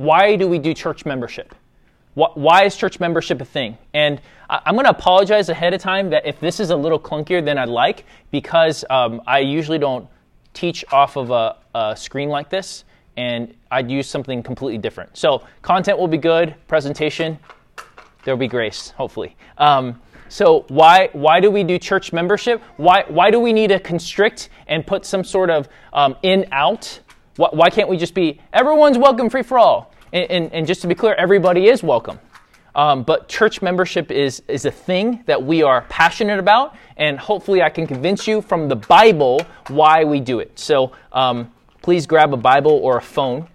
why do we do church membership? Why is church membership a thing? And I'm going to apologize ahead of time that if this is a little clunkier than I'd like, because um, I usually don't teach off of a, a screen like this, and I'd use something completely different. So, content will be good, presentation, there'll be grace, hopefully. Um, so why why do we do church membership? Why why do we need to constrict and put some sort of um, in out? Why, why, can't we just be everyone's welcome, free for all? And, and, and just to be clear, everybody is welcome. Um, but church membership is is a thing that we are passionate about, and hopefully, I can convince you from the Bible why we do it. So um, please grab a Bible or a phone.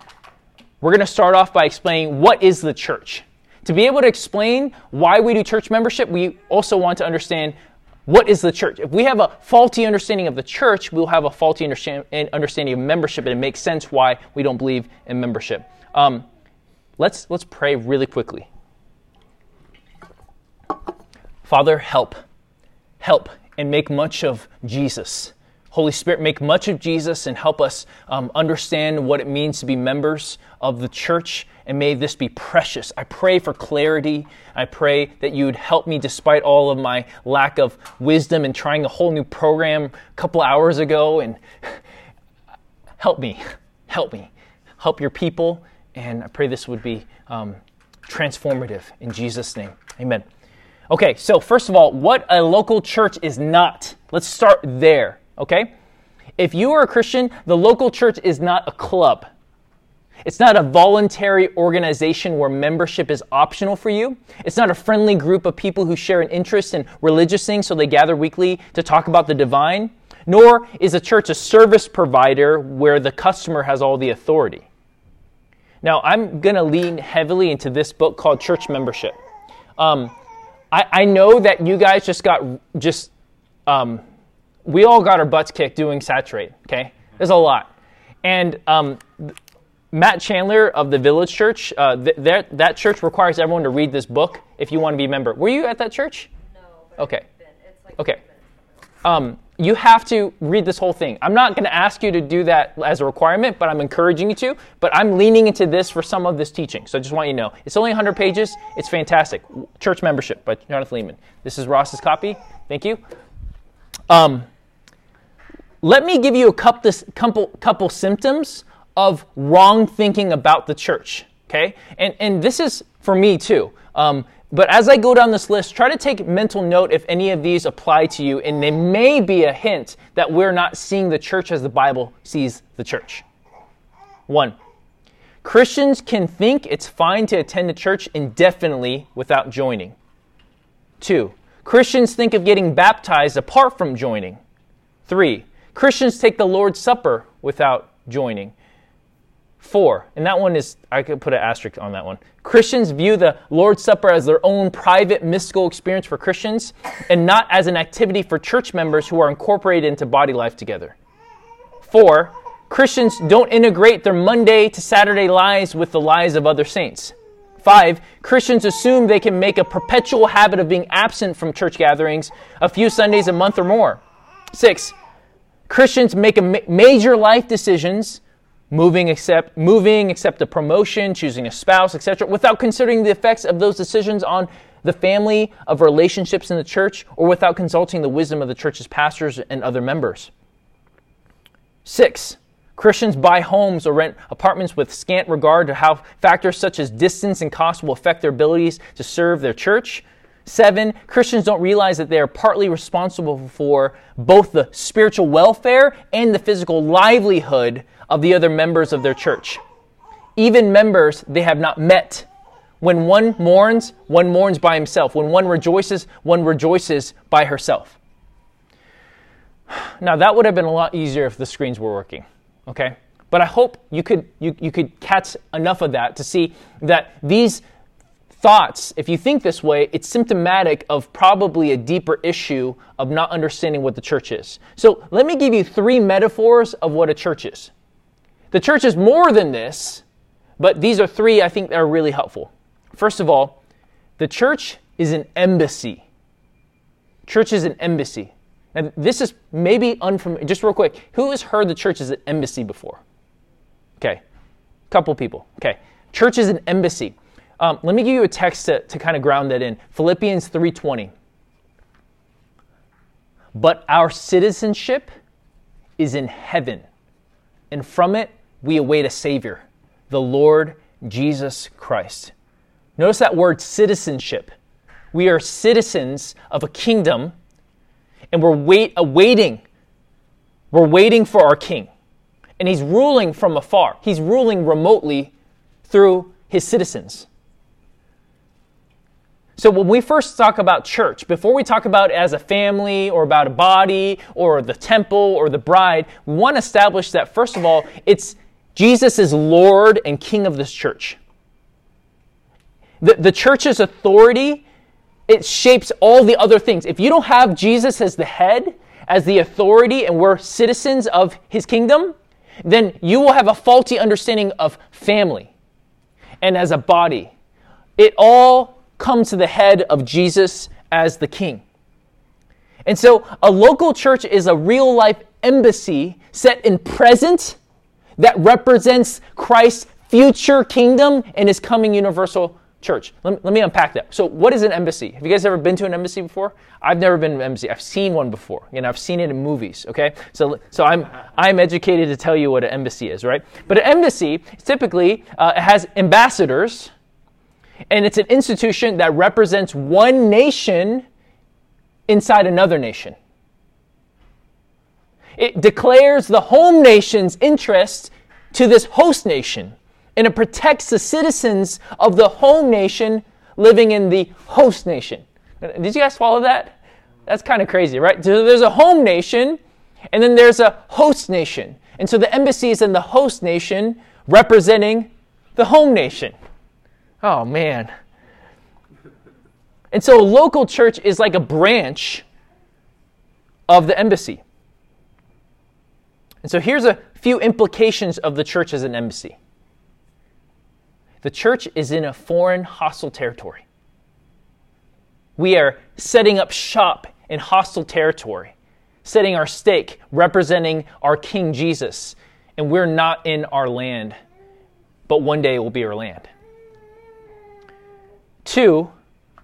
We're going to start off by explaining what is the church. To be able to explain why we do church membership, we also want to understand what is the church. If we have a faulty understanding of the church, we'll have a faulty understanding of membership, and it makes sense why we don't believe in membership. Um, let's, let's pray really quickly. Father, help. Help and make much of Jesus. Holy Spirit, make much of Jesus and help us um, understand what it means to be members of the church and may this be precious. I pray for clarity. I pray that you would help me despite all of my lack of wisdom and trying a whole new program a couple hours ago. And help me, help me, help your people. And I pray this would be um, transformative in Jesus' name. Amen. Okay, so first of all, what a local church is not. Let's start there, okay? If you are a Christian, the local church is not a club. It's not a voluntary organization where membership is optional for you. It's not a friendly group of people who share an interest in religious things so they gather weekly to talk about the divine. Nor is a church a service provider where the customer has all the authority. Now, I'm going to lean heavily into this book called Church Membership. Um, I, I, know that you guys just got, just, um, we all got our butts kicked doing Saturate, okay? There's a lot. And um, Matt Chandler of the Village Church, uh, th- that church requires everyone to read this book if you want to be a member. Were you at that church? No. okay. Like okay. Um, you have to read this whole thing. I'm not going to ask you to do that as a requirement, but I'm encouraging you to. But I'm leaning into this for some of this teaching. So I just want you to know. It's only 100 pages. It's fantastic. Church Membership by Jonathan Leeman. This is Ross's copy. Thank you. Um, let me give you a couple, couple, couple symptoms of wrong thinking about the church. Okay? And, and this is for me too. Um, but as I go down this list, try to take mental note if any of these apply to you, and they may be a hint that we're not seeing the church as the Bible sees the church. One, Christians can think it's fine to attend a church indefinitely without joining. Two, Christians think of getting baptized apart from joining. Three, Christians take the Lord's Supper without joining. Four, and that one is, I could put an asterisk on that one. Christians view the Lord's Supper as their own private mystical experience for Christians and not as an activity for church members who are incorporated into body life together. Four, Christians don't integrate their Monday to Saturday lives with the lives of other saints. Five, Christians assume they can make a perpetual habit of being absent from church gatherings a few Sundays a month or more. Six, Christians make ma- major life decisions moving accept moving accept a promotion choosing a spouse etc without considering the effects of those decisions on the family of relationships in the church or without consulting the wisdom of the church's pastors and other members. Six christians buy homes or rent apartments with scant regard to how factors such as distance and cost will affect their abilities to serve their church Seven, Christians don't realize that they are partly responsible for both the spiritual welfare and the physical livelihood of the other members of their church. Even members they have not met. When one mourns, one mourns by himself. When one rejoices, one rejoices by herself. Now, that would have been a lot easier if the screens were working, okay? But I hope you could, you, you could catch enough of that to see that these thoughts, if you think this way, it's symptomatic of probably a deeper issue of not understanding what the church is. So let me give you three metaphors of what a church is. The church is more than this, but these are three I think that are really helpful. First of all, the church is an embassy. Church is an embassy. And this is maybe unfamiliar. Just real quick, who has heard the church is an embassy before? Okay, a couple people. Okay, Church is an embassy. Um, let me give you a text to, to kind of ground that in. Philippians 3:20. But our citizenship is in heaven, and from it we await a Savior, the Lord Jesus Christ. Notice that word citizenship. We are citizens of a kingdom, and we're wait, awaiting. We're waiting for our king. And he's ruling from afar. He's ruling remotely through his citizens. So when we first talk about church, before we talk about as a family or about a body or the temple or the bride, we want to establish that first of all, it's Jesus is Lord and King of this church. The, the church's authority, it shapes all the other things. If you don't have Jesus as the head, as the authority, and we're citizens of his kingdom, then you will have a faulty understanding of family and as a body. It all come to the head of Jesus as the king. And so a local church is a real life embassy set in present that represents Christ's future kingdom and his coming universal church. Let me, let me unpack that. So, what is an embassy? Have you guys ever been to an embassy before? I've never been to an embassy. I've seen one before. Know, I've seen it in movies. Okay, so so I'm I'm educated to tell you what an embassy is, right? But an embassy typically uh, has ambassadors and it's an institution that represents one nation inside another nation. It declares the home nation's interest to this host nation, and it protects the citizens of the home nation living in the host nation. Did you guys follow that? That's kind of crazy, right? So there's a home nation, and then there's a host nation. And so the embassy is in the host nation representing the home nation. Oh, man. And so a local church is like a branch of the embassy. And so here's a few implications of the church as an embassy. The church is in a foreign, hostile territory. We are setting up shop in hostile territory, setting our stake, representing our King Jesus. And we're not in our land, but one day it will be our land. Two,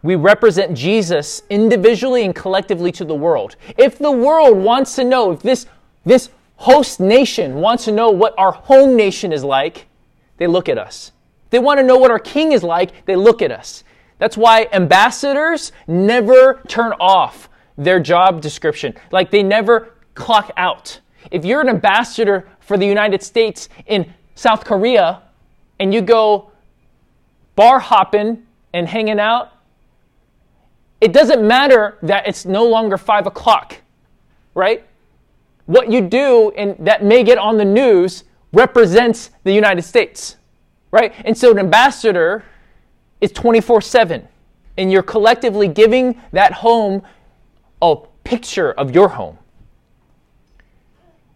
we represent Jesus individually and collectively to the world. If the world wants to know, if this, this host nation wants to know what our home nation is like, they look at us. They want to know what our king is like, they look at us. That's why ambassadors never turn off their job description. Like they never clock out. If you're an ambassador for the United States in South Korea and you go bar hopping and hanging out, it doesn't matter that it's no longer five o'clock, right? What you do and that may get on the news represents the United States, right? And so an ambassador is 24 7, and you're collectively giving that home a picture of your home.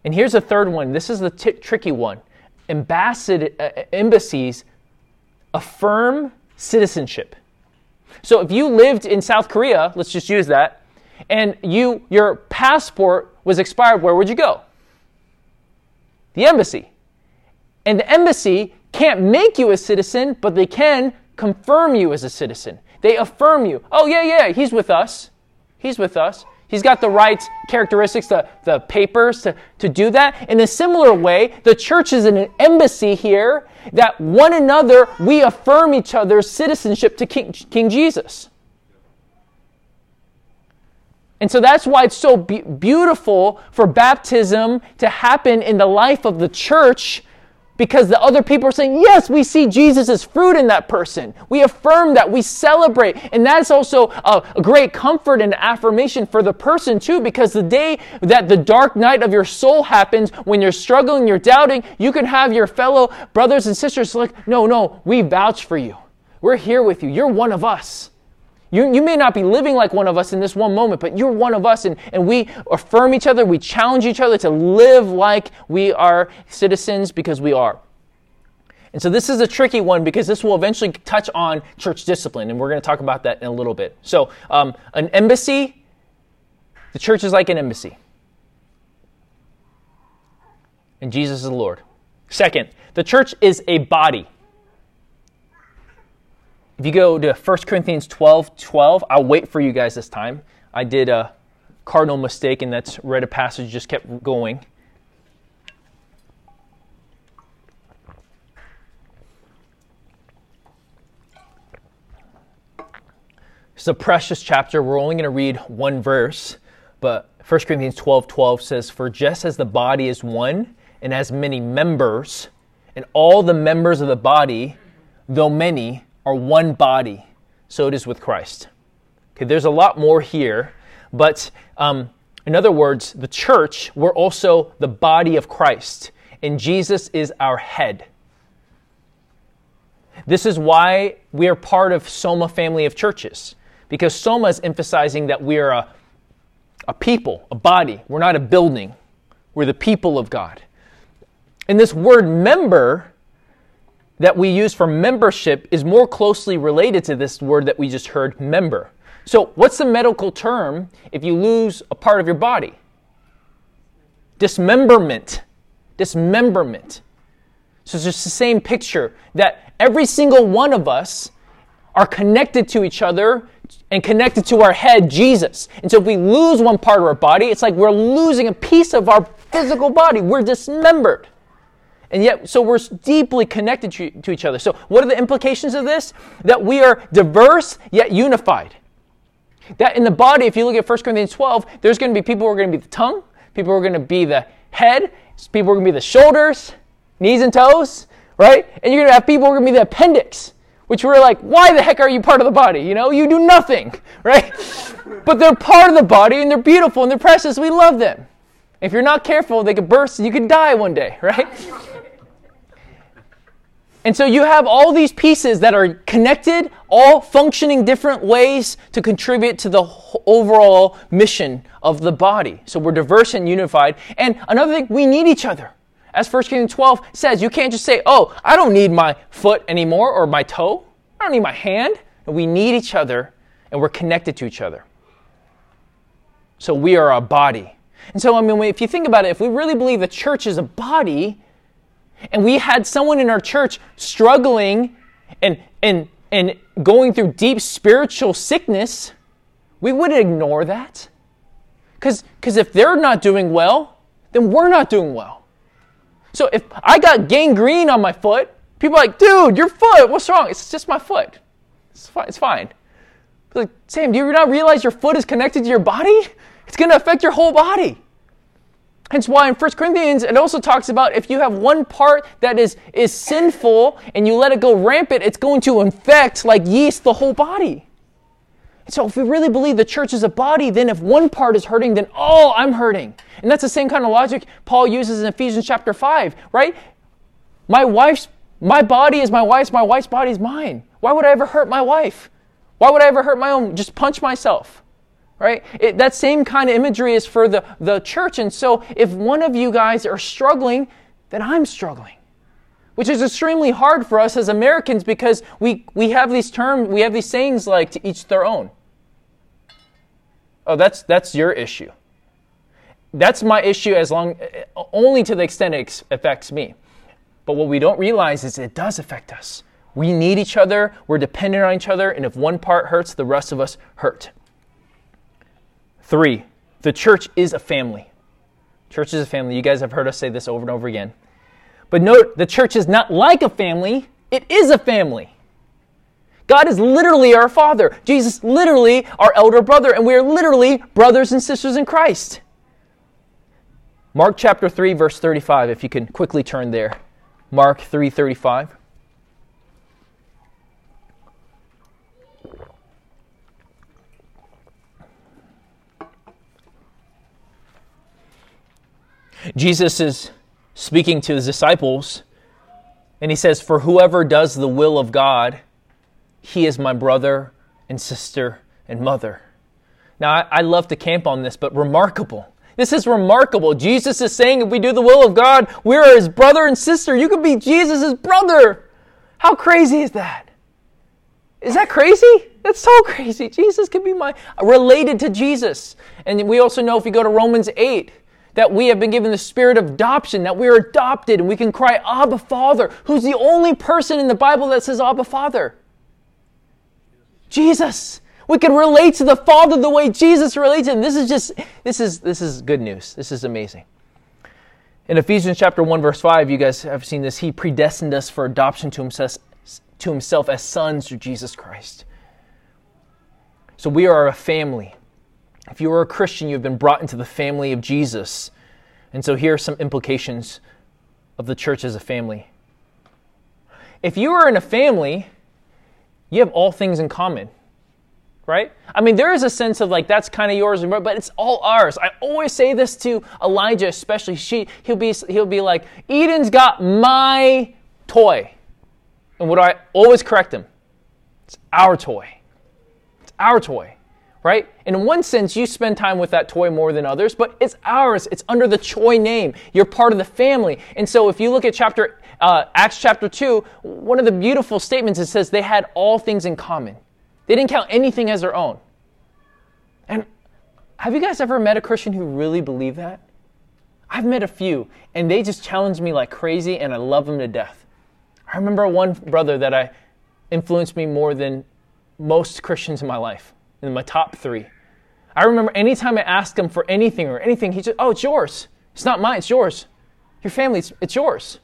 And here's a third one. This is the t- tricky one. Ambassad- uh, embassies affirm citizenship. So if you lived in South Korea, let's just use that, and you your passport was expired, where would you go? The embassy. And the embassy can't make you a citizen, but they can confirm you as a citizen. They affirm you. Oh, yeah, yeah, he's with us. He's with us. He's got the right characteristics, the, the papers to, to do that. In a similar way, the church is in an embassy here that one another we affirm each other's citizenship to King, King Jesus. And so that's why it's so be- beautiful for baptism to happen in the life of the church because the other people are saying, Yes, we see Jesus' fruit in that person. We affirm that, we celebrate. And that's also a, a, great comfort and affirmation for the person, too, because the day that the dark night of your soul happens, when you're struggling, you're doubting, you can have your fellow brothers and sisters like, No, no, we vouch for you. We're here with you. You're one of us. You, you may not be living like one of us in this one moment, but you're one of us, and, and we affirm each other, we challenge each other to live like we are citizens because we are. And so this is a tricky one because this will eventually touch on church discipline, and we're going to talk about that in a little bit. So, um, an embassy, the church is like an embassy. And Jesus is the Lord. Second, the church is a body. If you go to 1 Corinthians 12 12, I'll wait for you guys this time. I did a cardinal mistake, and that's read a passage, just kept going. It's a precious chapter. We're only going to read one verse, but 1 Corinthians 12 12 says, For just as the body is one and has many members, and all the members of the body, though many, are one body, so it is with Christ. Okay, there's a lot more here, but um, in other words, the church, we're also the body of Christ, and Jesus is our head. This is why we are part of Soma family of churches, because Soma is emphasizing that we are a, a people, a body. We're not a building. We're the people of God. And this word member that we use for membership is more closely related to this word that we just heard, member. So, what's the medical term if you lose a part of your body? Dismemberment. Dismemberment. So, it's just the same picture that every single one of us are connected to each other and connected to our head, Jesus. And so, if we lose one part of our body, it's like we're losing a piece of our physical body. We're dismembered. And yet, so we're deeply connected to, to each other. So, what are the implications of this? That we are diverse yet unified. That in the body, if you look at 1 Corinthians 12, there's going to be people who are going to be the tongue, people who are going to be the head, people who are going to be the shoulders, knees and toes, right? And you're going to have people who are going to be the appendix, which we're like, why the heck are you part of the body? You know, you do nothing, right? but they're part of the body and they're beautiful and they're precious. We love them. If you're not careful, they could burst and you could die one day, right? And so you have all these pieces that are connected, all functioning different ways to contribute to the overall mission of the body. So we're diverse and unified. And another thing, we need each other. As 1 Corinthians 12 says, you can't just say, oh, I don't need my foot anymore or my toe. I don't need my hand. We need each other and we're connected to each other. So we are a body. And so, I mean, if you think about it, if we really believe the church is a body, and we had someone in our church struggling and, and, and going through deep spiritual sickness, we wouldn't ignore that. Because if they're not doing well, then we're not doing well. So if I got gangrene on my foot, people are like, dude, your foot, what's wrong? It's just my foot. It's fine. It's fine. Like, Sam, do you not realize your foot is connected to your body? It's going to affect your whole body. Hence why in 1 Corinthians it also talks about if you have one part that is, is sinful and you let it go rampant, it's going to infect like yeast the whole body. so if we really believe the church is a body, then if one part is hurting, then oh, I'm hurting. And that's the same kind of logic Paul uses in Ephesians chapter 5, right? My wife's my body is my wife's, my wife's body is mine. Why would I ever hurt my wife? Why would I ever hurt my own? Just punch myself right? It, that same kind of imagery is for the, the church. And so if one of you guys are struggling, then I'm struggling. Which is extremely hard for us as Americans because we, we have these terms, we have these sayings like to each their own. Oh, that's, that's your issue. That's my issue as long, only to the extent it affects me. But what we don't realize is it does affect us. We need each other, we're dependent on each other, and if one part hurts, the rest of us hurt. Three, the church is a family. Church is a family. You guys have heard us say this over and over again. But note, the church is not like a family, it is a family. God is literally our Father. Jesus literally our elder brother, and we are literally brothers and sisters in Christ. Mark chapter 3 verse 35 if you can quickly turn there. Mark 3:35. Jesus is speaking to his disciples, and he says, For whoever does the will of God, he is my brother and sister and mother. Now, I, I love to camp on this, but remarkable. This is remarkable. Jesus is saying if we do the will of God, we are his brother and sister. You could be Jesus' brother. How crazy is that? Is that crazy? That's so crazy. Jesus can be my related to Jesus. And we also know if you go to Romans 8, that we have been given the spirit of adoption, that we are adopted and we can cry, Abba, Father. Who's the only person in the Bible that says Abba, Father? Jesus. We can relate to the Father the way Jesus relates to him. This is just this is this is good news. This is amazing. In Ephesians chapter 1 verse 5, you guys have seen this. He predestined us for adoption to himself to himself as sons through Jesus Christ. So we are a family. If you are a Christian, you've been brought into the family of Jesus. And so here are some implications of the church as a family. If you are in a family, you have all things in common right? I mean, there is a sense of like that's kind of yours, but it's all ours. I always say this to Elijah, especially. She, he'll be, he'll be like, Eden's got my toy, and what do I always correct him? It's our toy. It's our toy, right? In one sense, you spend time with that toy more than others, but it's ours. It's under the Choi name. You're part of the family. And so, if you look at chapter uh, Acts chapter two, one of the beautiful statements it says they had all things in common. They didn't count anything as their own. And have you guys ever met a Christian who really believed that? I've met a few, and they just challenge me like crazy, and I love them to death. I remember one brother that I influenced me more than most Christians in my life, in my top three. I remember anytime I asked him for anything or anything, he just, oh, it's yours. It's not mine, it's yours. Your family, it's, it's yours.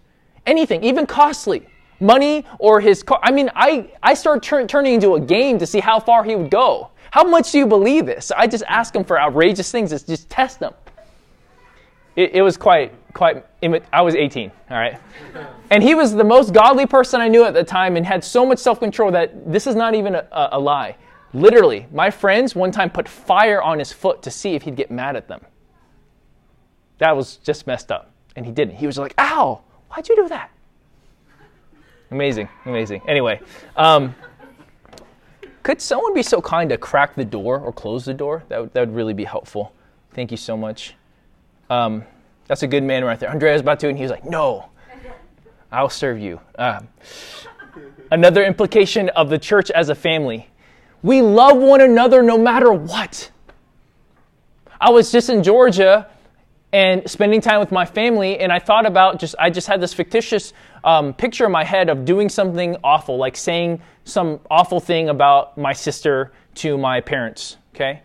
Anything, even costly money or his car. I mean, I, I started tur- turning into a game to see how far he would go. How much do you believe this? I just ask him for outrageous things, it's just test them. It, it was quite, quite, I was 18, all right? And he was the most godly person I knew at the time and had so much self control that this is not even a, a, a lie. Literally, my friends one time put fire on his foot to see if he'd get mad at them. That was just messed up. And he didn't. He was like, ow, why'd you do that? Amazing, amazing. Anyway, um, could someone be so kind to crack the door or close the door? That would, that would really be helpful. Thank you so much. Um, that's a good man right there. Andrea was about to, and he was like, No, I'll serve you. Uh, another implication of the church as a family we love one another no matter what. I was just in Georgia and spending time with my family and i thought about just i just had this fictitious um, picture in my head of doing something awful like saying some awful thing about my sister to my parents okay?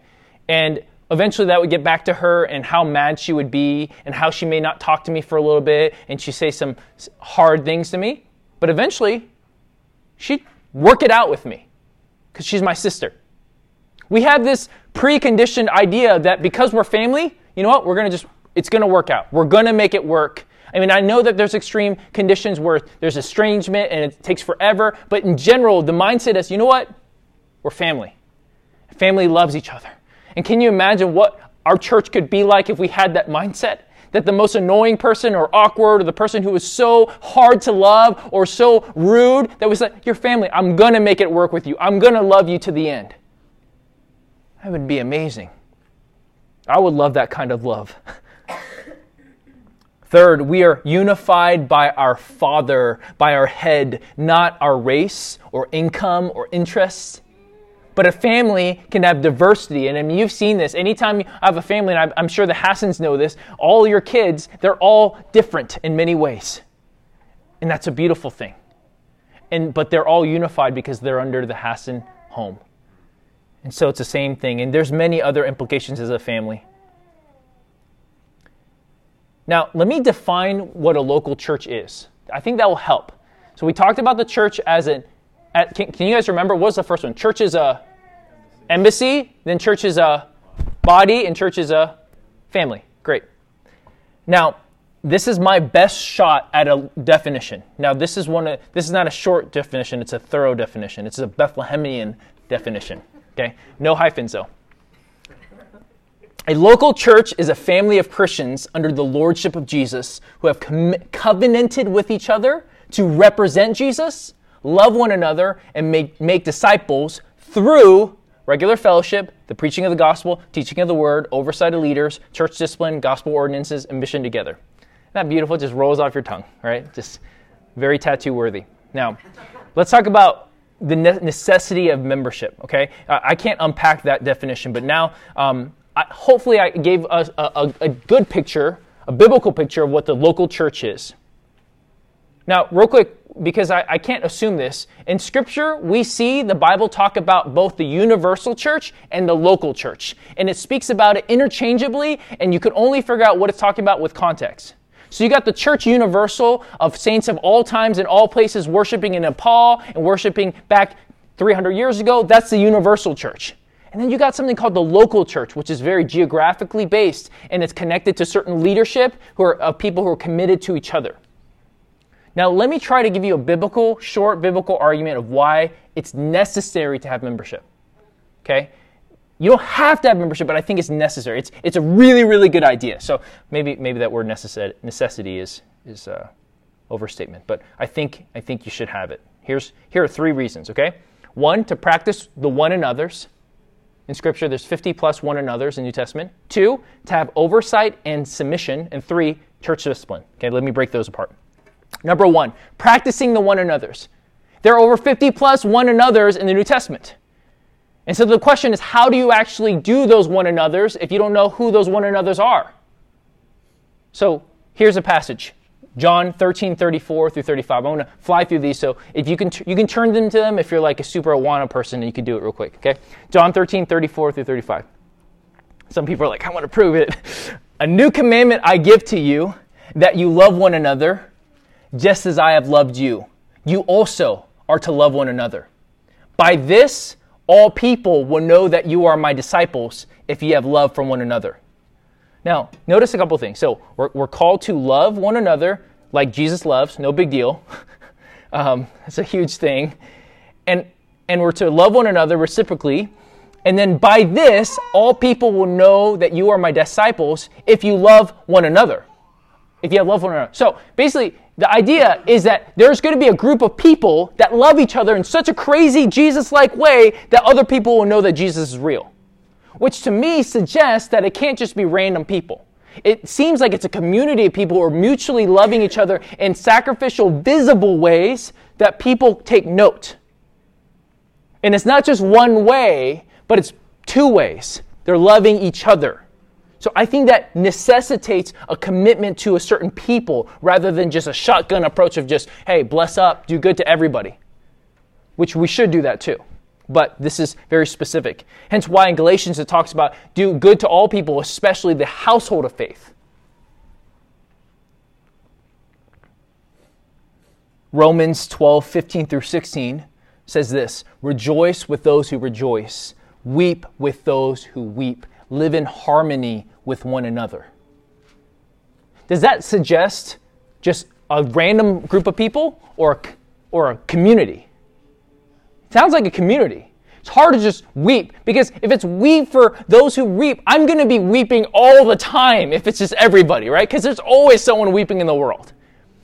And eventually that would get back to her and how mad she would be and how she may not talk to me for a little bit and she'd say some hard things to me. But eventually she'd work it out with me because she's my sister we have this preconditioned idea that because we're family you know what we're going to just it's going to work out. We're going to make it work. I mean, I know that there's extreme conditions where there's estrangement and it takes forever, but in general, the mindset is you know what? We're family. Family loves each other. And can you imagine what our church could be like if we had that mindset? That the most annoying person or awkward or the person who is so hard to love or so rude that was like, Your family, I'm going to make it work with you. I'm going to love you to the end. That would be amazing. I would love that kind of love. Third, we are unified by our Father, by our head, not our race or income or interests. But a family can have diversity. And I mean, you've seen this. Anytime you have a family, and I'm sure the Hassans know this, all your kids, they're all different in many ways. And that's a beautiful thing. And, but they're all unified because they're under the Hassan home. And so it's the same thing. And there's many other implications as a family. Now, let me define what a local church is. I think that will help. So we talked about the church as an. At, can, can, you guys remember? What was the first one? Church is a embassy, then church is a body, and church is a family. Great. Now, this is my best shot at a definition. Now, this is one. Of, this is not a short definition; it's a thorough definition. It's a Bethlehemian definition. Okay, no hyphens though. A local church is a family of Christians under the lordship of Jesus who have com- covenanted with each other to represent Jesus, love one another, and make, make disciples through regular fellowship, the preaching of the gospel, teaching of the word, oversight of leaders, church discipline, gospel ordinances, and mission together. Isn't that beautiful? Just rolls off your tongue, right? Just very tattoo worthy. Now, let's talk about the necessity of membership, okay? I can't unpack that definition, but now um, I, hopefully I gave us a, a, a good picture, a biblical picture of what the local church is. Now, real quick, because I, I can't assume this. In Scripture, we see the Bible talk about both the universal church and the local church. And it speaks about it interchangeably, and you can only figure out what it's talking about with context. So you got the church universal of saints of all times and all places worshiping in Nepal and worshiping back 300 years ago. That's the universal church. And then you got something called the local church, which is very geographically based and it's connected to certain leadership who are of people who are committed to each other. Now, let me try to give you a biblical, short biblical argument of why it's necessary to have membership. Okay? You don't have to have membership, but I think it's necessary. It's, it's a really, really good idea. So maybe, maybe that word necessity is, is uh, overstatement, but I think, I think you should have it. Here's, here are three reasons, okay? One, to practice the one another's. In Scripture, there's 50 plus one another's in New Testament. Two, to have oversight and submission. And three, church discipline. Okay, let me break those apart. Number one, practicing the one another's. There are over 50 plus one another's in the New Testament. And so the question is, how do you actually do those one another's if you don't know who those one another's are? So here's a passage. John 13, 34 through 35. I'm going to fly through these, so if you can, you can turn them to them if you're like a super Awana person and you can do it real quick, okay? John 13, 34 through 35. Some people are like, I want to prove it. A new commandment I give to you, that you love one another, just as I have loved you. You also are to love one another. By this, all people will know that you are my disciples if you have love for one another. Now, notice a couple things. So, we're, we're called to love one another like Jesus loves, no big deal. um, it's a huge thing. And, and we're to love one another reciprocally. And then by this, all people will know that you are my disciples if you love one another. If you have love for one another. So basically, the idea is that there's going to be a group of people that love each other in such a crazy Jesus like way that other people will know that Jesus is real which to me suggests that it can't just be random people. It seems like it's a community of people who are mutually loving each other in sacrificial, visible ways that people take note. And it's not just one way, but it's two ways. They're loving each other. So I think that necessitates a commitment to a certain people rather than just a shotgun approach of just, hey, bless up, do good to everybody, which we should do that too but this is very specific. Hence why in Galatians it talks about do good to all people, especially the household of faith. Romans 12, 15 through 16 says this Rejoice with those who rejoice, weep with those who weep, live in harmony with one another. Does that suggest just a random group of people or, or a community? Sounds like a community. It's hard to just weep because if it's weep for those who weep, I'm going to be weeping all the time if it's just everybody, right? Because there's always someone weeping in the world.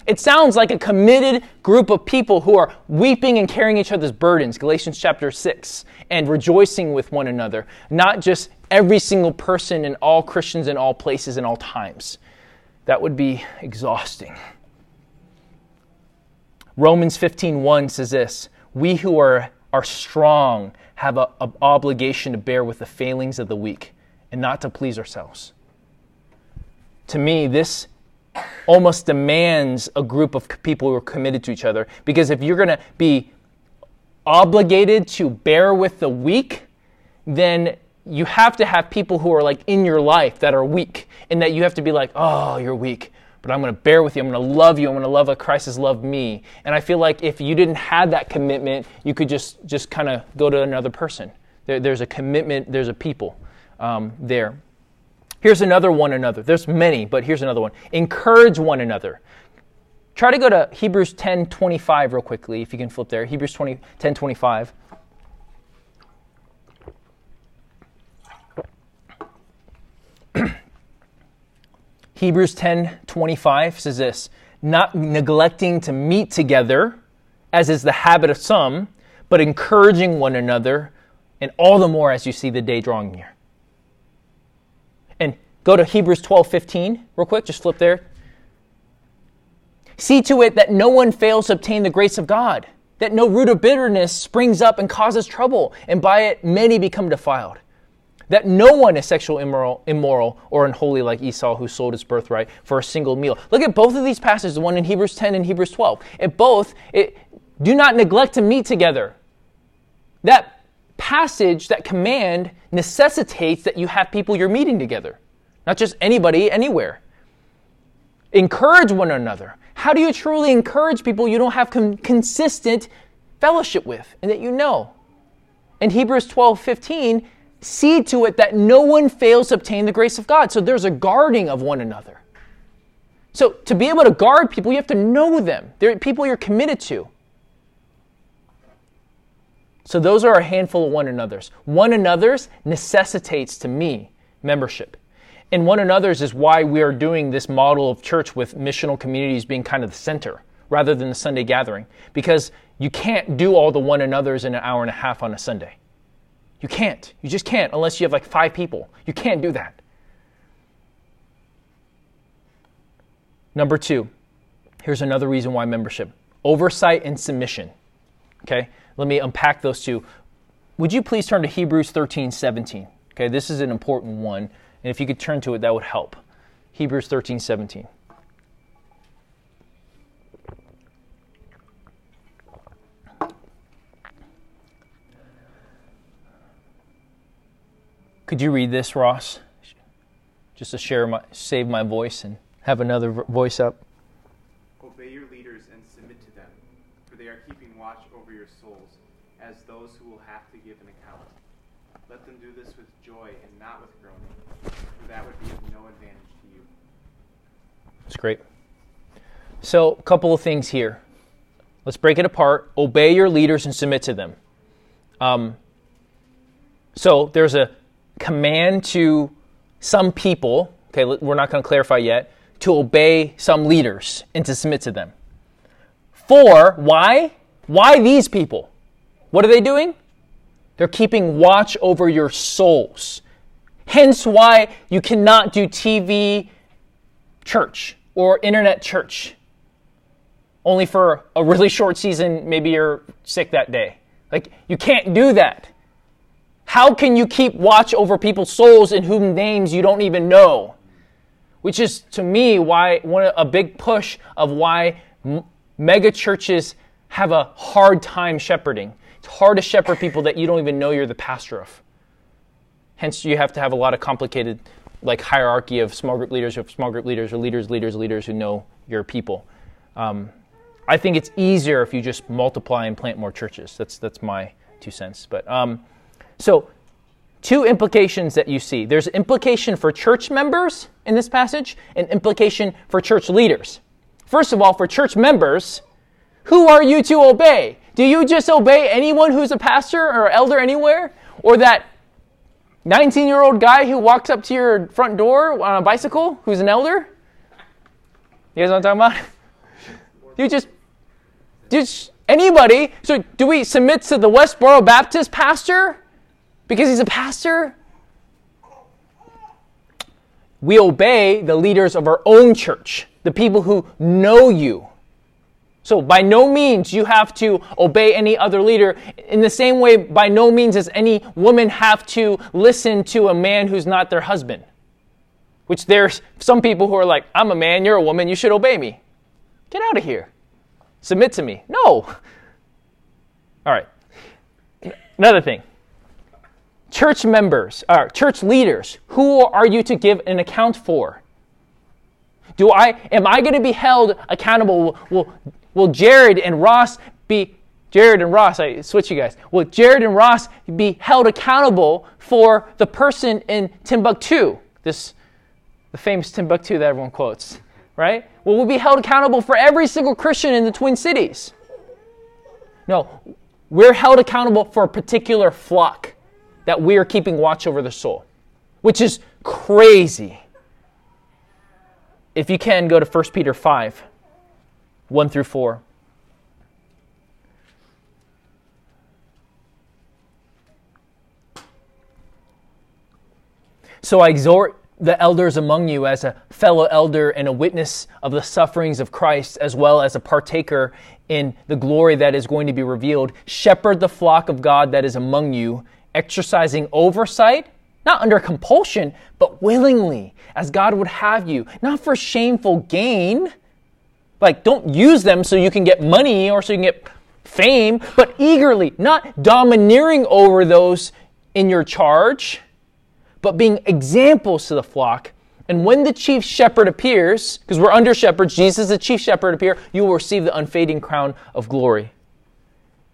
It sounds like a committed group of people who are weeping and carrying each other's burdens, Galatians chapter 6, and rejoicing with one another, not just every single person and all Christians in all places and all times. That would be exhausting. Romans 15:1 says this, we who are, are strong have an obligation to bear with the failings of the weak and not to please ourselves. To me, this almost demands a group of people who are committed to each other because if you're going to be obligated to bear with the weak, then you have to have people who are like in your life that are weak and that you have to be like, oh, you're weak but I'm going to bear with you. I'm going to love you. I'm going to love like Christ has loved me. And I feel like if you didn't have that commitment, you could just just kind of go to another person. There, there's a commitment. There's a people um, there. Here's another one another. There's many, but here's another one. Encourage one another. Try to go to Hebrews 10:25 real quickly, if you can flip there. Hebrews 20, 10:25. Hebrews 10 25 says this not neglecting to meet together, as is the habit of some, but encouraging one another, and all the more as you see the day drawing near. And go to Hebrews 12 15 real quick, just flip there. See to it that no one fails to obtain the grace of God, that no root of bitterness springs up and causes trouble, and by it many become defiled that no one is sexual immoral, immoral or unholy like Esau who sold his birthright for a single meal. Look at both of these passages, the one in Hebrews 10 and Hebrews 12. It both it, do not neglect to meet together. That passage, that command necessitates that you have people you're meeting together, not just anybody anywhere. Encourage one another. How do you truly encourage people you don't have con- consistent fellowship with and that you know? In Hebrews 12 15, see to it that no one fails to obtain the grace of God. So there's a guarding of one another. So to be able to guard people, you have to know them. They're people you're committed to. So those are a handful of one another's. One another's necessitates to me membership. And one another's is why we are doing this model of church with missional communities being kind of the center rather than the Sunday gathering. Because you can't do all the one another's in an hour and a half on a Sunday. You can't. You just can't unless you have like five people. You can't do that. Number two, here's another reason why membership oversight and submission. Okay, let me unpack those two. Would you please turn to Hebrews 13 17? Okay, this is an important one. And if you could turn to it, that would help. Hebrews 13 17. Could you read this, Ross? Just to share my, save my voice and have another voice up. Obey your leaders and submit to them, for they are keeping watch over your souls, as those who will have to give an account. Let them do this with joy and not with groaning, for that would be of no advantage to you. That's great. So, a couple of things here. Let's break it apart. Obey your leaders and submit to them. Um, so, there's a command to some people, okay, we're not going to clarify yet, to obey some leaders and to submit to them. For, why? Why these people? What are they doing? They're keeping watch over your souls. Hence why you cannot do TV church or internet church. Only for a really short season, maybe you're sick that day. Like, you can't do that. How can you keep watch over people's souls in whom names you don't even know? Which is, to me, why one a big push of why m- mega churches have a hard time shepherding. It's hard to shepherd people that you don't even know you're the pastor of. Hence, you have to have a lot of complicated, like hierarchy of small group leaders, of small group leaders, or leaders, leaders, leaders who know your people. Um, I think it's easier if you just multiply and plant more churches. That's that's my two cents. But um, so, two implications that you see there's implication for church members in this passage, and implication for church leaders. First of all, for church members, who are you to obey? Do you just obey anyone who's a pastor or elder anywhere? Or that 19 year old guy who walks up to your front door on a bicycle who's an elder? You guys know what I'm talking about? You just, just anybody. So, do we submit to the Westboro Baptist pastor? Because he's a pastor. We obey the leaders of our own church, the people who know you. So, by no means you have to obey any other leader. In the same way, by no means does any woman have to listen to a man who's not their husband. Which there's some people who are like, I'm a man, you're a woman, you should obey me. Get out of here. Submit to me. No. All right. Another thing church members, uh, church leaders, who are you to give an account for? Do I am I going to be held accountable? Will will Jared and Ross be Jared and Ross, I switch you guys. Will Jared and Ross be held accountable for the person in Timbuktu? This the famous Timbuktu that everyone quotes, right? Will we be held accountable for every single Christian in the Twin Cities? No, we're held accountable for a particular flock that we are keeping watch over the soul, which is crazy. If you can, go to 1 Peter 5 1 through 4. So I exhort the elders among you as a fellow elder and a witness of the sufferings of Christ, as well as a partaker in the glory that is going to be revealed. Shepherd the flock of God that is among you exercising oversight not under compulsion, but willingly, as God would have you, not for shameful gain. Like, don't use them so you can get money or so you can get fame, but eagerly, not domineering over those in your charge, but being examples to the flock. And when the chief shepherd appears, because we're under shepherds, Jesus, the chief shepherd, appear, you will receive the unfading crown of glory.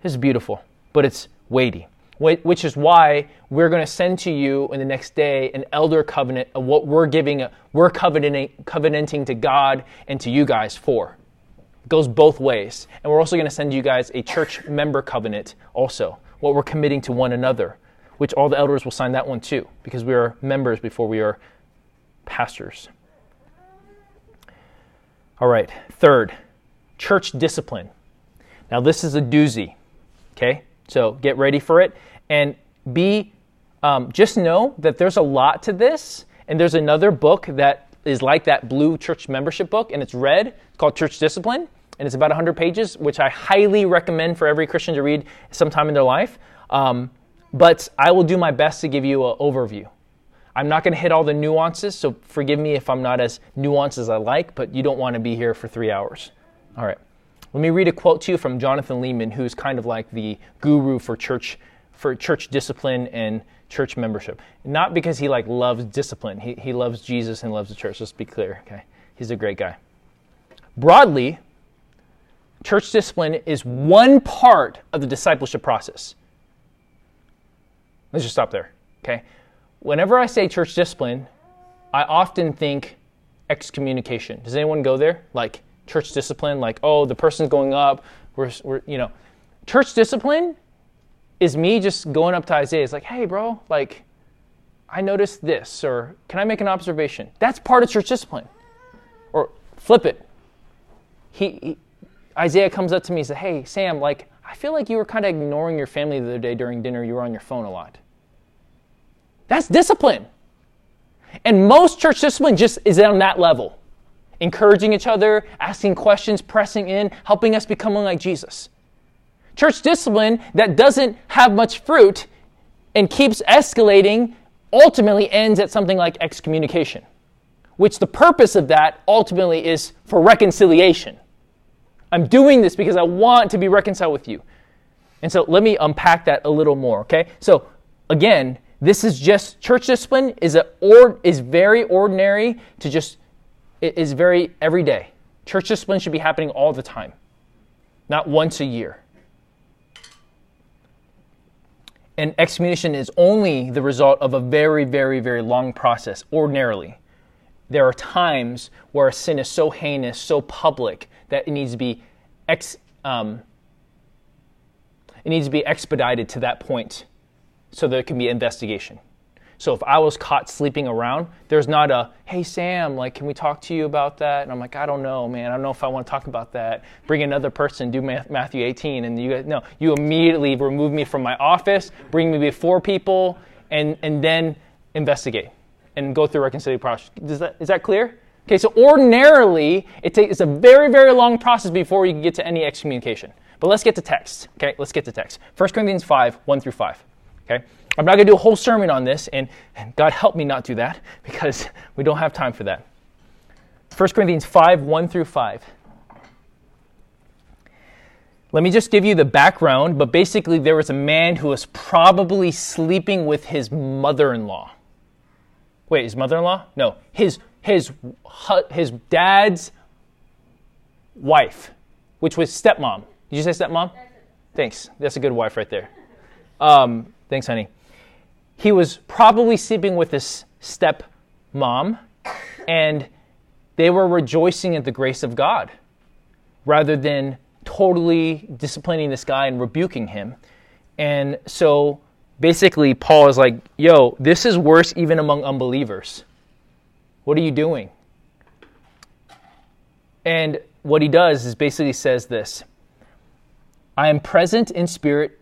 This is beautiful, but it's weighty which is why we're going to send to you in the next day an elder covenant of what we're giving, we're covenanting, covenanting to God and to you guys for. It goes both ways. And we're also going to send you guys a church member covenant also, what we're committing to one another, which all the elders will sign that one too, because we are members before we are pastors. All right, third, church discipline. Now, this is a doozy, okay? So get ready for it. And be, um, just know that there's a lot to this. And there's another book that is like that blue church membership book, and it's red. It's called Church Discipline, and it's about 100 pages, which I highly recommend for every Christian to read sometime in their life. Um, but I will do my best to give you an overview. I'm not going to hit all the nuances, so forgive me if I'm not as nuanced as I like, but you don't want to be here for three hours. All right. Let me read a quote to you from Jonathan Leeman, who's kind of like the guru for church for church discipline and church membership. Not because he like loves discipline. He, he loves Jesus and loves the church. Let's be clear, okay? He's a great guy. Broadly, church discipline is one part of the discipleship process. Let's just stop there, okay? Whenever I say church discipline, I often think excommunication. Does anyone go there? Like church discipline, like, oh, the person's going up, we're, we're you know. Church discipline is me just going up to Isaiah. It's like, hey, bro, like, I noticed this, or can I make an observation? That's part of church discipline. Or flip it. He, he Isaiah comes up to me and says, hey, Sam, like, I feel like you were kind of ignoring your family the other day during dinner. You were on your phone a lot. That's discipline. And most church discipline just is on that level encouraging each other, asking questions, pressing in, helping us become like Jesus. Church discipline that doesn't have much fruit and keeps escalating ultimately ends at something like excommunication, which the purpose of that ultimately is for reconciliation. I'm doing this because I want to be reconciled with you. And so let me unpack that a little more, okay? So again, this is just church discipline is a or is very ordinary to just is very everyday. Church discipline should be happening all the time, not once a year. And excommunication is only the result of a very, very, very long process, ordinarily. There are times where a sin is so heinous, so public, that it needs to be ex, um, it needs to be expedited to that point so there can be investigation. So if I was caught sleeping around, there's not a, hey, Sam, like, can we talk to you about that? And I'm like, I don't know, man. I don't know if I want to talk about that. Bring another person, do Matthew 18. And you, guys, no, you immediately remove me from my office, bring me before people, and, and then investigate and go through reconciliation process. Is that, is that clear? Okay, so ordinarily, it takes it's a very, very long process before you can get to any excommunication. But let's get to text. Okay, let's get to text. 1 Corinthians 5, 1 through 5. Okay? I'm not going to do a whole sermon on this, and, and God help me not do that because we don't have time for that. 1 Corinthians 5 1 through 5. Let me just give you the background, but basically, there was a man who was probably sleeping with his mother in law. Wait, his mother in law? No, his, his, his dad's wife, which was stepmom. Did you say stepmom? Thanks. That's a good wife right there. Um, thanks, honey he was probably sleeping with his step mom, and they were rejoicing at the grace of God rather than totally disciplining this guy and rebuking him. And so basically, Paul is like, yo, this is worse even among unbelievers. What are you doing? And what he does is basically says this I am present in spirit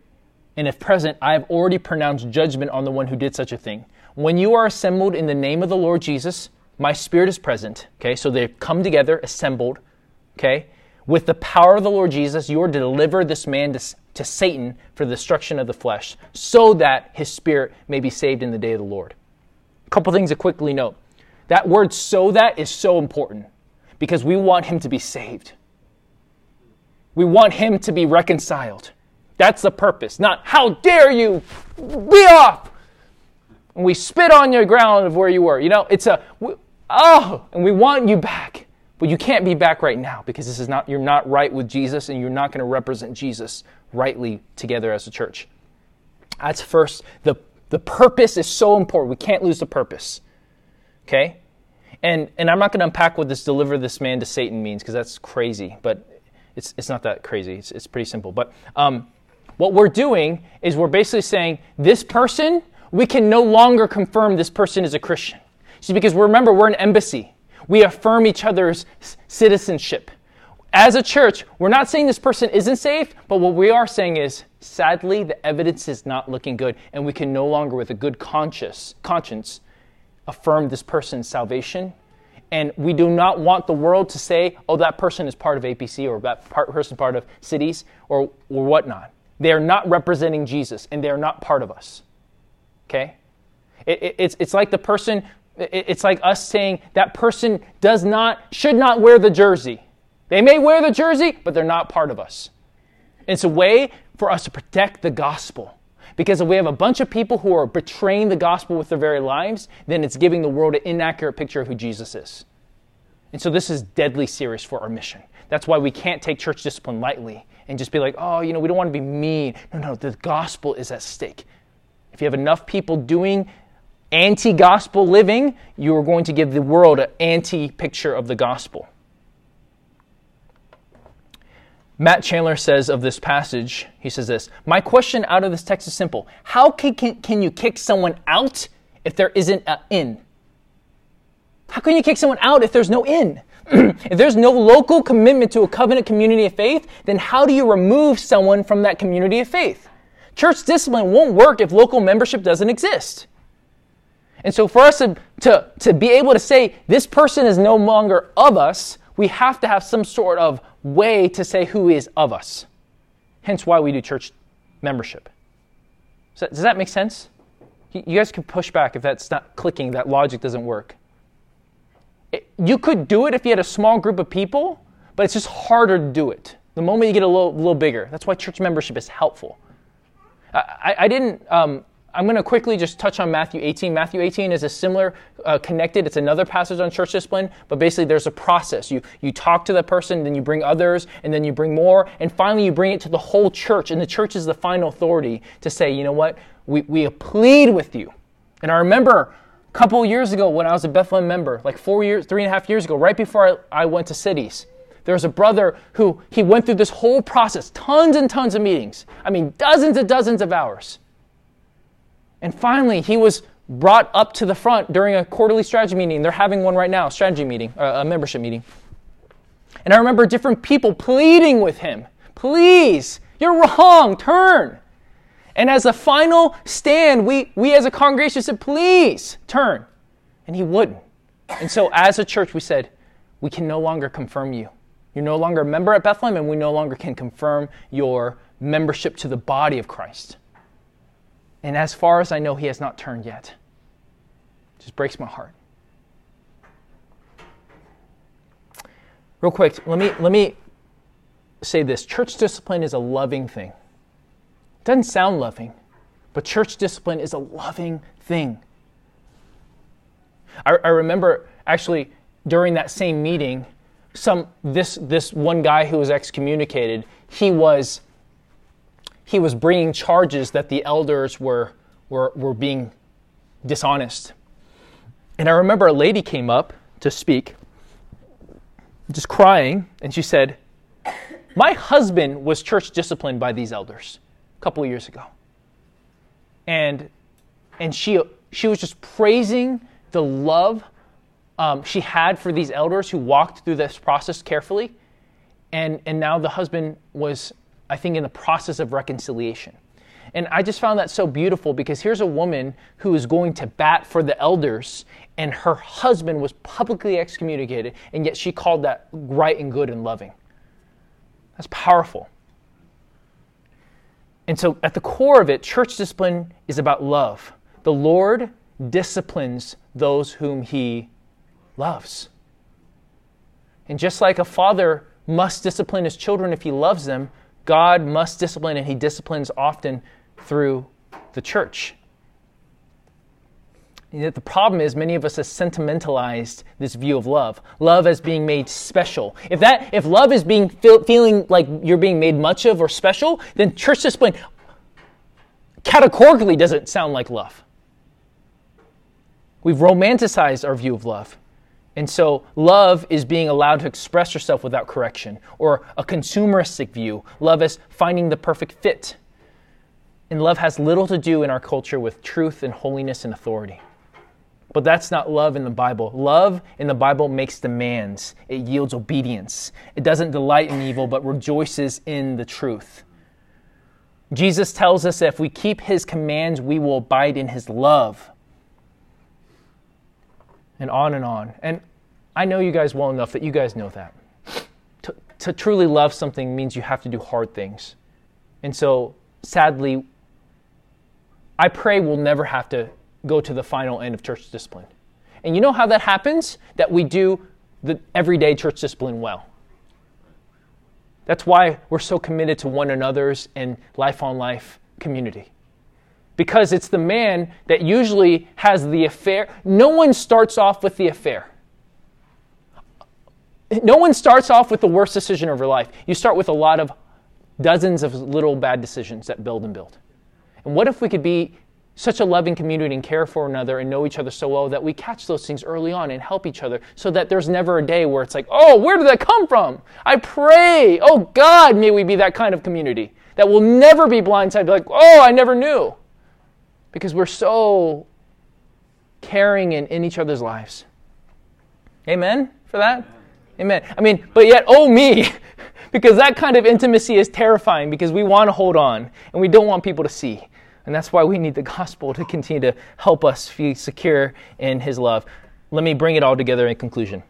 and if present, I have already pronounced judgment on the one who did such a thing. When you are assembled in the name of the Lord Jesus, my spirit is present. Okay, so they come together, assembled. Okay, with the power of the Lord Jesus, you are to deliver this man to, to Satan for the destruction of the flesh, so that his spirit may be saved in the day of the Lord. A couple things to quickly note. That word so that is so important because we want him to be saved. We want him to be reconciled. That's the purpose, not how dare you be off. And we spit on your ground of where you were. You know, it's a oh, and we want you back. But you can't be back right now because this is not you're not right with Jesus and you're not going to represent Jesus rightly together as a church. That's first the the purpose is so important. We can't lose the purpose. Okay? And and I'm not going to unpack what this deliver this man to Satan means because that's crazy, but it's it's not that crazy. It's it's pretty simple. But um, what we're doing is we're basically saying this person we can no longer confirm this person is a Christian. See, because remember we're an embassy. We affirm each other's citizenship. As a church, we're not saying this person isn't safe, but what we are saying is, sadly, the evidence is not looking good, and we can no longer, with a good conscience, conscience, affirm this person's salvation. And we do not want the world to say, oh, that person is part of APC or that part, person part of cities or, or whatnot. They are not representing Jesus, and they are not part of us. Okay? It, it, it's, it's like the person it's like us saying that person does not, should not wear the jersey. They may wear the jersey, but they're not part of us. It's a way for us to protect the gospel. Because if we have a bunch of people who are betraying the gospel with their very lives, then it's giving the world an inaccurate picture of who Jesus is. And so this is deadly serious for our mission. That's why we can't take church discipline lightly and just be like, oh, you know, we don't want to be mean. No, no, the gospel is at stake. If you have enough people doing anti gospel living, you are going to give the world an anti picture of the gospel. Matt Chandler says of this passage, he says this My question out of this text is simple How can, can, can you kick someone out if there isn't an in? How can you kick someone out if there's no in? if there's no local commitment to a covenant community of faith, then how do you remove someone from that community of faith? Church discipline won't work if local membership doesn't exist. And so, for us to, to, to be able to say this person is no longer of us, we have to have some sort of way to say who is of us. Hence, why we do church membership. Does that, does that make sense? You guys can push back if that's not clicking, that logic doesn't work. You could do it if you had a small group of people, but it's just harder to do it. The moment you get a little, little bigger, that's why church membership is helpful. I, I didn't um, I'm going to quickly just touch on Matthew 18. Matthew 18 is a similar, uh, connected. It's another passage on church discipline, but basically there's a process. You you talk to the person, then you bring others, and then you bring more, and finally you bring it to the whole church. And the church is the final authority to say, you know what, we we plead with you. And I remember couple years ago when I was a Bethlehem member, like four years, three and a half years ago, right before I, I went to cities. There was a brother who he went through this whole process, tons and tons of meetings. I mean, dozens and dozens of hours and finally, he was brought up to the front during a quarterly strategy meeting. They're having one right now, strategy meeting, uh, a membership meeting. And I remember different people pleading with him, please, you're wrong, turn. And as a final stand, we, we as a congregation said, please, turn. And he wouldn't. And so as a church, we said, we can no longer confirm you. You're no longer a member at Bethlehem, and we no longer can confirm your membership to the body of Christ. And as far as I know, he has not turned yet. It just breaks my heart. Real quick, let me, let me say this church discipline is a loving thing. Doesn't sound loving, but church discipline is a loving thing. I, I remember actually during that same meeting, some this this one guy who was excommunicated, he was he was bringing charges that the elders were, were, were being dishonest. And I remember a lady came up to speak, just crying, and she said, My husband was church disciplined by these elders a couple of years ago. And, and she, she was just praising the love um, she had for these elders who walked through this process carefully. And, and now the husband was I think, in the process of reconciliation. And I just found that so beautiful because here's a woman who is going to bat for the elders, and her husband was publicly excommunicated, and yet she called that right and good and loving. That's powerful. And so, at the core of it, church discipline is about love. The Lord disciplines those whom he loves. And just like a father must discipline his children if he loves them, God must discipline, and he disciplines often through the church. The problem is many of us have sentimentalized this view of love. Love as being made special. If that, if love is being feel, feeling like you're being made much of or special, then church discipline categorically doesn't sound like love. We've romanticized our view of love. And so love is being allowed to express yourself without correction, or a consumeristic view. Love is finding the perfect fit. And love has little to do in our culture with truth and holiness and authority. But that's not love in the Bible. Love in the Bible makes demands, it yields obedience. It doesn't delight in evil, but rejoices in the truth. Jesus tells us that if we keep his commands, we will abide in his love and on and on. And I know you guys well enough that you guys know that. To, to truly love something means you have to do hard things. And so, sadly, I pray we'll never have to go to the final end of church discipline. And you know how that happens? That we do the everyday church discipline well. That's why we're so committed to one another's and life on life community because it's the man that usually has the affair. No one starts off with the affair. No one starts off with the worst decision of your life. You start with a lot of dozens of little bad decisions that build and build. And what if we could be such a loving community and care for another and know each other so well that we catch those things early on and help each other so that there's never a day where it's like, oh, where did that come from? I pray, oh God, may we be that kind of community that will never be blindsided, like, oh, I never knew because we're so caring in, in each other's lives. Amen for that? Amen. I mean, but yet, oh me, because that kind of intimacy is terrifying because we want to hold on and we don't want people to see. And that's why we need the gospel to continue to help us feel secure in his love. Let me bring it all together in conclusion.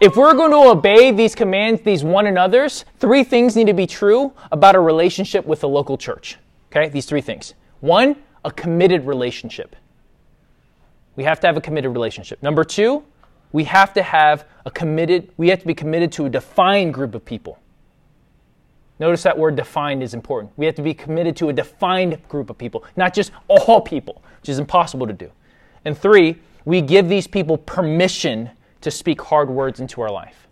If we're going to obey these commands, these one another's, three things need to be true about a relationship with the local church. Okay, these three things. One, a committed relationship. We have to have a committed relationship. Number two, we have to have a committed, we have to be committed to a defined group of people. Notice that word defined is important. We have to be committed to a defined group of people, not just all people, which is impossible to do. And three, we give these people permission to speak hard words into our life.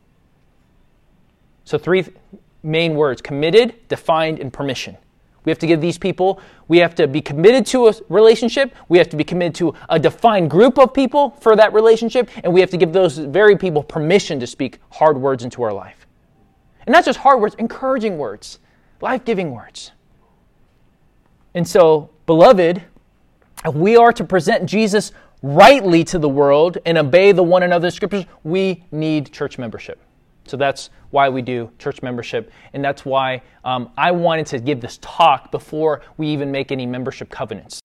So, three main words committed, defined, and permission. We have to give these people, we have to be committed to a relationship, we have to be committed to a defined group of people for that relationship, and we have to give those very people permission to speak hard words into our life. And not just hard words, encouraging words, life giving words. And so, beloved, if we are to present Jesus rightly to the world and obey the one another's scriptures, we need church membership. So that's why we do church membership, and that's why um, I wanted to give this talk before we even make any membership covenants.